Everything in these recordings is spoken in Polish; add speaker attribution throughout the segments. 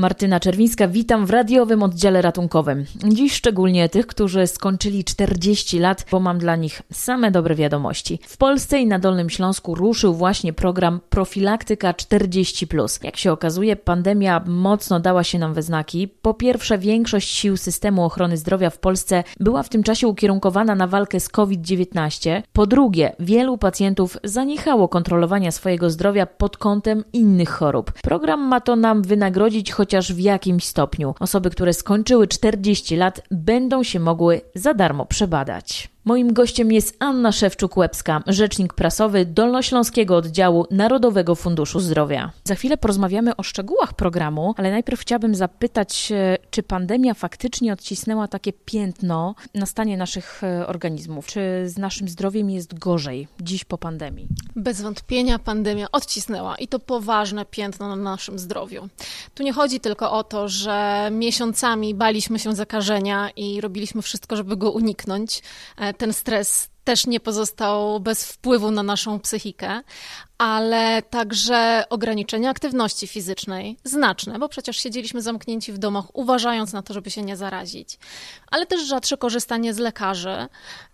Speaker 1: Martyna Czerwińska, witam w radiowym oddziale ratunkowym. Dziś szczególnie tych, którzy skończyli 40 lat, bo mam dla nich same dobre wiadomości. W Polsce i na Dolnym Śląsku ruszył właśnie program Profilaktyka 40. Jak się okazuje, pandemia mocno dała się nam we znaki. Po pierwsze, większość sił systemu ochrony zdrowia w Polsce była w tym czasie ukierunkowana na walkę z COVID-19. Po drugie, wielu pacjentów zaniechało kontrolowania swojego zdrowia pod kątem innych chorób. Program ma to nam wynagrodzić chociaż w jakimś stopniu. Osoby, które skończyły 40 lat, będą się mogły za darmo przebadać. Moim gościem jest Anna Szewczuk-Łebska, rzecznik prasowy Dolnośląskiego Oddziału Narodowego Funduszu Zdrowia. Za chwilę porozmawiamy o szczegółach programu, ale najpierw chciałabym zapytać, czy pandemia faktycznie odcisnęła takie piętno na stanie naszych e, organizmów? Czy z naszym zdrowiem jest gorzej dziś po pandemii?
Speaker 2: Bez wątpienia pandemia odcisnęła i to poważne piętno na naszym zdrowiu. Tu nie chodzi tylko o to, że miesiącami baliśmy się zakażenia i robiliśmy wszystko, żeby go uniknąć e, ten stres też nie pozostał bez wpływu na naszą psychikę, ale także ograniczenie aktywności fizycznej znaczne, bo przecież siedzieliśmy zamknięci w domach, uważając na to, żeby się nie zarazić, ale też rzadsze korzystanie z lekarzy.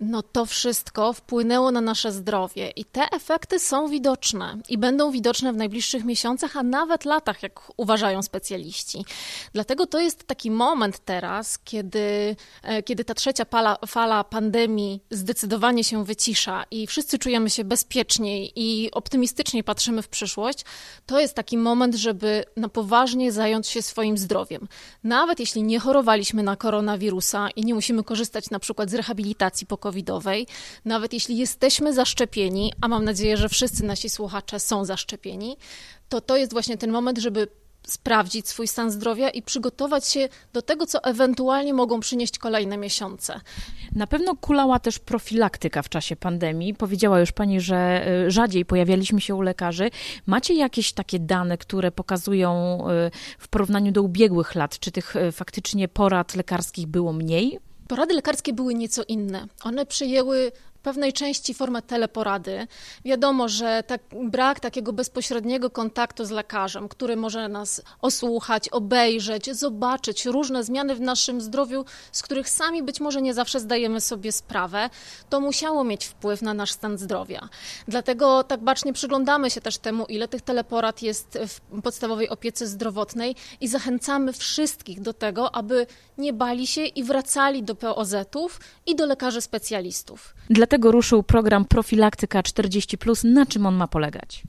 Speaker 2: No to wszystko wpłynęło na nasze zdrowie i te efekty są widoczne i będą widoczne w najbliższych miesiącach, a nawet latach, jak uważają specjaliści. Dlatego to jest taki moment teraz, kiedy, e, kiedy ta trzecia fala, fala pandemii zdecydowanie się wycisza i wszyscy czujemy się bezpieczniej i optymistycznie patrzymy w przyszłość, to jest taki moment, żeby na poważnie zająć się swoim zdrowiem. Nawet jeśli nie chorowaliśmy na koronawirusa i nie musimy korzystać na przykład z rehabilitacji pokowidowej, nawet jeśli jesteśmy zaszczepieni, a mam nadzieję, że wszyscy nasi słuchacze są zaszczepieni, to to jest właśnie ten moment, żeby sprawdzić swój stan zdrowia i przygotować się do tego, co ewentualnie mogą przynieść kolejne miesiące.
Speaker 1: Na pewno kulała też profilaktyka w czasie pandemii. Powiedziała już Pani, że y, rzadziej pojawialiśmy się u lekarzy. Macie jakieś takie dane, które pokazują y, w porównaniu do ubiegłych lat, czy tych y, faktycznie porad lekarskich było mniej?
Speaker 2: Porady lekarskie były nieco inne. One przyjęły pewnej części formę teleporady. Wiadomo, że tak, brak takiego bezpośredniego kontaktu z lekarzem, który może nas osłuchać, obejrzeć, zobaczyć różne zmiany w naszym zdrowiu, z których sami być może nie zawsze zdajemy sobie sprawę, to musiało mieć wpływ na nasz stan zdrowia. Dlatego tak bacznie przyglądamy się też temu, ile tych teleporad jest w podstawowej opiece zdrowotnej i zachęcamy wszystkich do tego, aby nie bali się i wracali do POZ-ów i do lekarzy specjalistów.
Speaker 1: Dlatego ruszył program Profilaktyka 40. Na czym on ma polegać?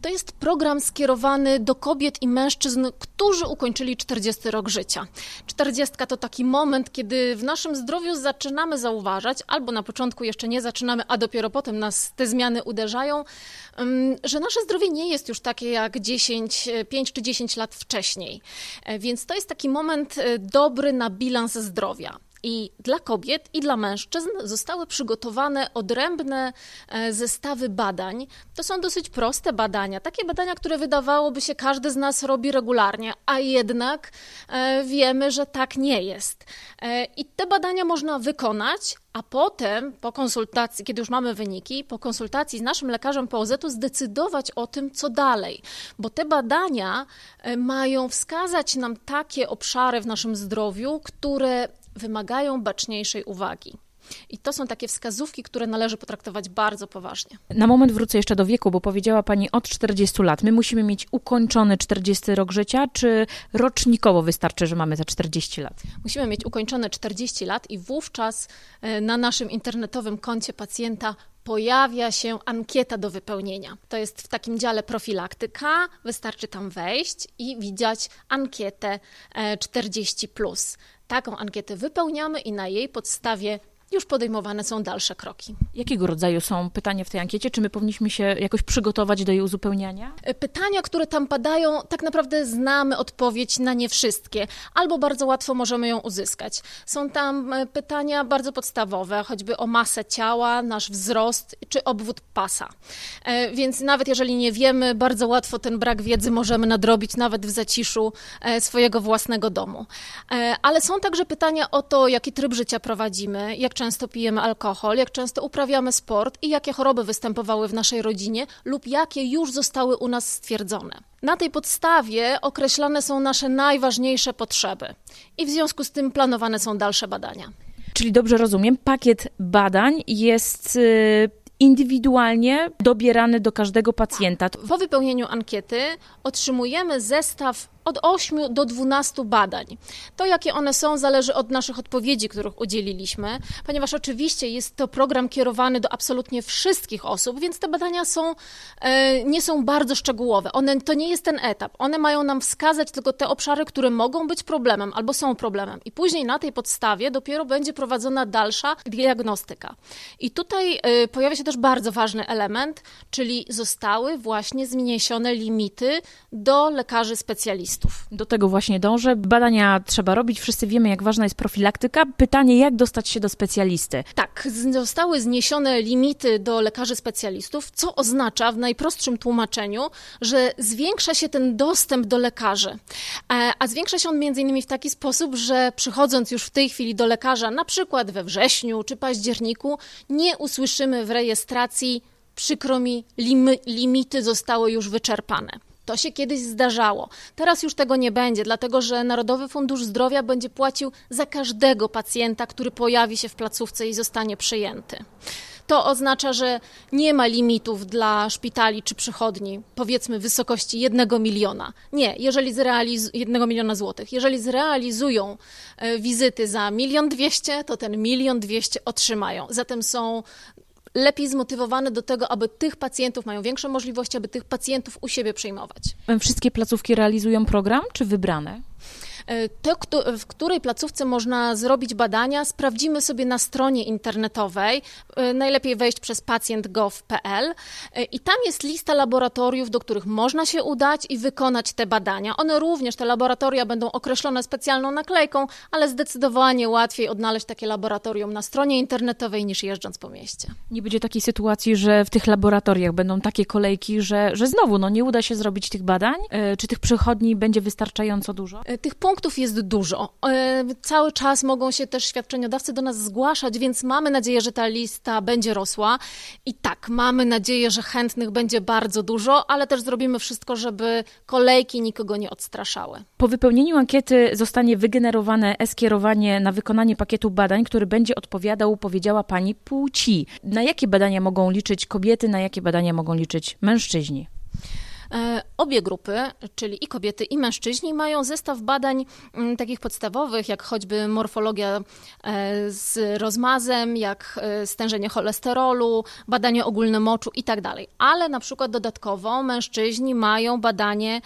Speaker 2: To jest program skierowany do kobiet i mężczyzn, którzy ukończyli 40 rok życia. 40 to taki moment, kiedy w naszym zdrowiu zaczynamy zauważać, albo na początku jeszcze nie zaczynamy, a dopiero potem nas te zmiany uderzają, że nasze zdrowie nie jest już takie jak 10, 5 czy 10 lat wcześniej. E, więc to jest taki moment e, dobry na bilans zdrowia. I dla kobiet, i dla mężczyzn zostały przygotowane odrębne e, zestawy badań. To są dosyć proste badania, takie badania, które wydawałoby się każdy z nas robi regularnie, a jednak e, wiemy, że tak nie jest. E, I te badania można wykonać, a potem po konsultacji, kiedy już mamy wyniki, po konsultacji z naszym lekarzem POZ-u zdecydować o tym, co dalej, bo te badania mają wskazać nam takie obszary w naszym zdrowiu, które wymagają baczniejszej uwagi. I to są takie wskazówki, które należy potraktować bardzo poważnie.
Speaker 1: Na moment wrócę jeszcze do wieku, bo powiedziała Pani od 40 lat. My musimy mieć ukończony 40 rok życia, czy rocznikowo wystarczy, że mamy za 40 lat?
Speaker 2: Musimy mieć ukończone 40 lat i wówczas e, na naszym internetowym koncie pacjenta pojawia się ankieta do wypełnienia. To jest w takim dziale profilaktyka, wystarczy tam wejść i widzieć ankietę 40. E, Taką ankietę wypełniamy i na jej podstawie już podejmowane są dalsze kroki.
Speaker 1: Jakiego rodzaju są pytania w tej ankiecie? Czy my powinniśmy się jakoś przygotować do jej uzupełniania?
Speaker 2: E, pytania, które tam padają, tak naprawdę znamy odpowiedź na nie wszystkie, albo bardzo łatwo możemy ją uzyskać. Są tam e, pytania bardzo podstawowe, choćby o masę ciała, nasz wzrost czy obwód pasa. E, więc nawet jeżeli nie wiemy, bardzo łatwo ten brak wiedzy możemy nadrobić nawet w zaciszu swojego własnego domu. Ale są także pytania o to, jaki tryb życia prowadzimy, jak często często pijemy alkohol, jak często uprawiamy sport i jakie choroby występowały w naszej rodzinie lub jakie już zostały u nas stwierdzone. Na tej podstawie określane są nasze najważniejsze potrzeby i w związku z tym planowane są dalsze badania.
Speaker 1: Czyli dobrze rozumiem, pakiet badań jest y, indywidualnie dobierany do każdego pacjenta.
Speaker 2: Po wypełnieniu ankiety otrzymujemy zestaw od 8 do 12 badań. To, jakie one są, zależy od naszych odpowiedzi, których udzieliliśmy, ponieważ oczywiście jest to program kierowany do absolutnie wszystkich osób, więc te badania są, e, nie są bardzo szczegółowe. One, to nie jest ten etap. One mają nam wskazać tylko te obszary, które mogą być problemem albo są problemem. I później na tej podstawie dopiero będzie prowadzona dalsza diagnostyka. I tutaj e, pojawia się też bardzo ważny element, czyli zostały właśnie zmniejszone limity do lekarzy specjalistów specjalistów.
Speaker 1: Do tego właśnie dążę. Badania trzeba robić, wszyscy wiemy, jak ważna jest profilaktyka. Pytanie, jak dostać się do specjalisty?
Speaker 2: Tak, zostały zniesione limity do lekarzy specjalistów, co oznacza w najprostszym tłumaczeniu, że zwiększa się ten dostęp do lekarzy. E, a zwiększa się on między innymi w taki sposób, że przychodząc już w tej chwili do lekarza, na przykład we wrześniu czy październiku, nie usłyszymy w rejestracji przykro mi, limity zostały już wyczerpane. To się kiedyś zdarzało. Teraz już tego nie będzie, dlatego że Narodowy Fundusz Zdrowia będzie płacił za każdego pacjenta, który pojawi się w placówce i zostanie przyjęty. To oznacza, że nie ma limitów dla szpitali czy przychodni, powiedzmy wysokości jednego miliona. Nie, jeżeli zrealizują jednego miliona złotych. Jeżeli zrealizują e, wizyty za milion dwieście, to ten milion dwieście otrzymają. Zatem są lepiej zmotywowane do tego, aby tych pacjentów, mają większe możliwości, aby tych pacjentów u siebie przyjmować.
Speaker 1: Wszystkie placówki realizują program, czy wybrane?
Speaker 2: E, to, w której placówce można zrobić badania, sprawdzimy sobie na stronie internetowej. E, najlepiej wejść przez pacjent.gov.pl e, i tam jest lista laboratoriów, do których można się udać i wykonać te badania. One również, te laboratoria będą określone specjalną naklejką, ale zdecydowanie łatwiej odnaleźć takie laboratorium na stronie internetowej niż jeżdżąc po mieście.
Speaker 1: Nie będzie takiej sytuacji, że w tych laboratoriach będą takie kolejki, że, że znowu no, nie uda się zrobić tych badań? Czy tych przychodni będzie wystarczająco dużo?
Speaker 2: Tych punktów punktów jest dużo. E, cały czas mogą się też świadczeniodawcy do nas zgłaszać, więc mamy nadzieję, że ta lista będzie rosła. I tak, mamy nadzieję, że chętnych będzie bardzo dużo, ale też zrobimy wszystko, żeby kolejki nikogo nie odstraszały.
Speaker 1: Po wypełnieniu ankiety zostanie wygenerowane e-skierowanie na wykonanie pakietu badań, który będzie odpowiadał, powiedziała pani, płci. Na jakie badania mogą liczyć kobiety, na jakie badania mogą liczyć mężczyźni?
Speaker 2: E, obie grupy, czyli i kobiety, i mężczyźni, mają zestaw badań mm, takich podstawowych, jak choćby morfologia e, z rozmazem, jak e, stężenie cholesterolu, badanie ogólne moczu itd. Tak Ale na przykład dodatkowo mężczyźni mają badanie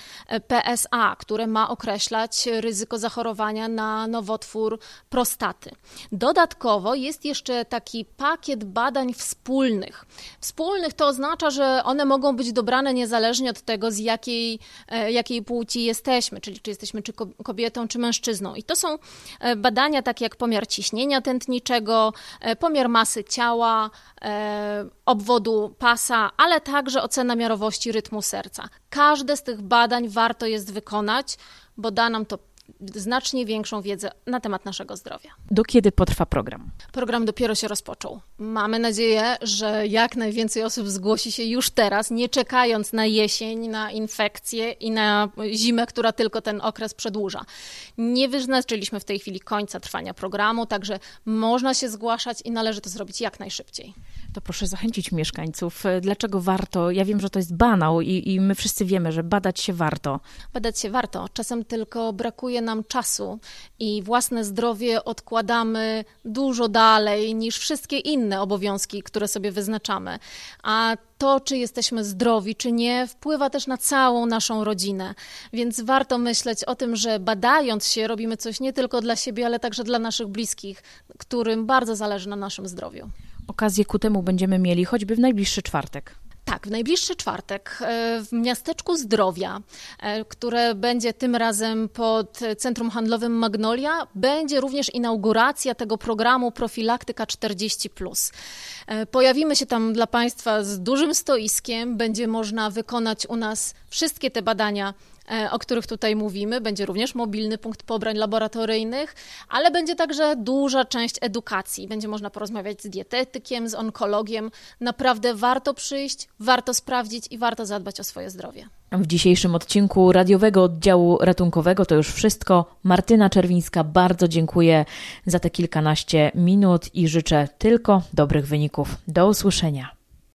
Speaker 2: PSA, które ma określać ryzyko zachorowania na nowotwór prostaty. Dodatkowo jest jeszcze taki pakiet badań wspólnych. Wspólnych to oznacza, że one mogą być dobrane niezależnie od tego, z jakiej, e, jakiej płci jesteśmy, czyli czy jesteśmy czy kobietą, czy mężczyzną. I to są e, badania takie jak pomiar ciśnienia tętniczego, e, pomiar masy ciała, obwodu pasa, ale także ocena miarowości rytmu serca. Każde z tych badań warto jest wykonać, bo da nam to znacznie większą wiedzę na temat naszego zdrowia.
Speaker 1: Do kiedy potrwa program?
Speaker 2: Program dopiero się rozpoczął. Mamy nadzieję, że jak najwięcej osób zgłosi się już teraz, nie czekając na jesień, na infekcję i na zimę, która tylko ten okres przedłuża. Nie wyznaczyliśmy w tej chwili końca trwania programu, także można się zgłaszać i należy to zrobić jak najszybciej.
Speaker 1: To proszę zachęcić mieszkańców. Dlaczego warto? Ja wiem, że to jest banał i, i my wszyscy wiemy, że badać się warto.
Speaker 2: Badać się warto. Czasem tylko brakuje nam czasu i własne zdrowie odkładamy dużo dalej niż wszystkie inne obowiązki, które sobie wyznaczamy. A to, czy jesteśmy zdrowi, czy nie, wpływa też na całą naszą rodzinę. Więc warto myśleć o tym, że badając się, robimy coś nie tylko dla siebie, ale także dla naszych bliskich, którym bardzo zależy na naszym zdrowiu.
Speaker 1: Okazję ku temu będziemy mieli choćby w najbliższy czwartek.
Speaker 2: Tak, w najbliższy czwartek e, w miasteczku Zdrowia, e, które będzie tym razem pod Centrum Handlowym Magnolia, będzie również inauguracja tego programu Profilaktyka 40. E, pojawimy się tam dla Państwa z dużym stoiskiem, będzie można wykonać u nas wszystkie te badania o których tutaj mówimy. Będzie również mobilny punkt pobrań laboratoryjnych, ale będzie także duża część edukacji. Będzie można porozmawiać z dietetykiem, z onkologiem. Naprawdę warto przyjść, warto sprawdzić i warto zadbać o swoje zdrowie.
Speaker 1: W dzisiejszym odcinku radiowego oddziału ratunkowego to już wszystko. Martyna Czerwińska, bardzo dziękuję za te kilkanaście minut i życzę tylko dobrych wyników. Do usłyszenia.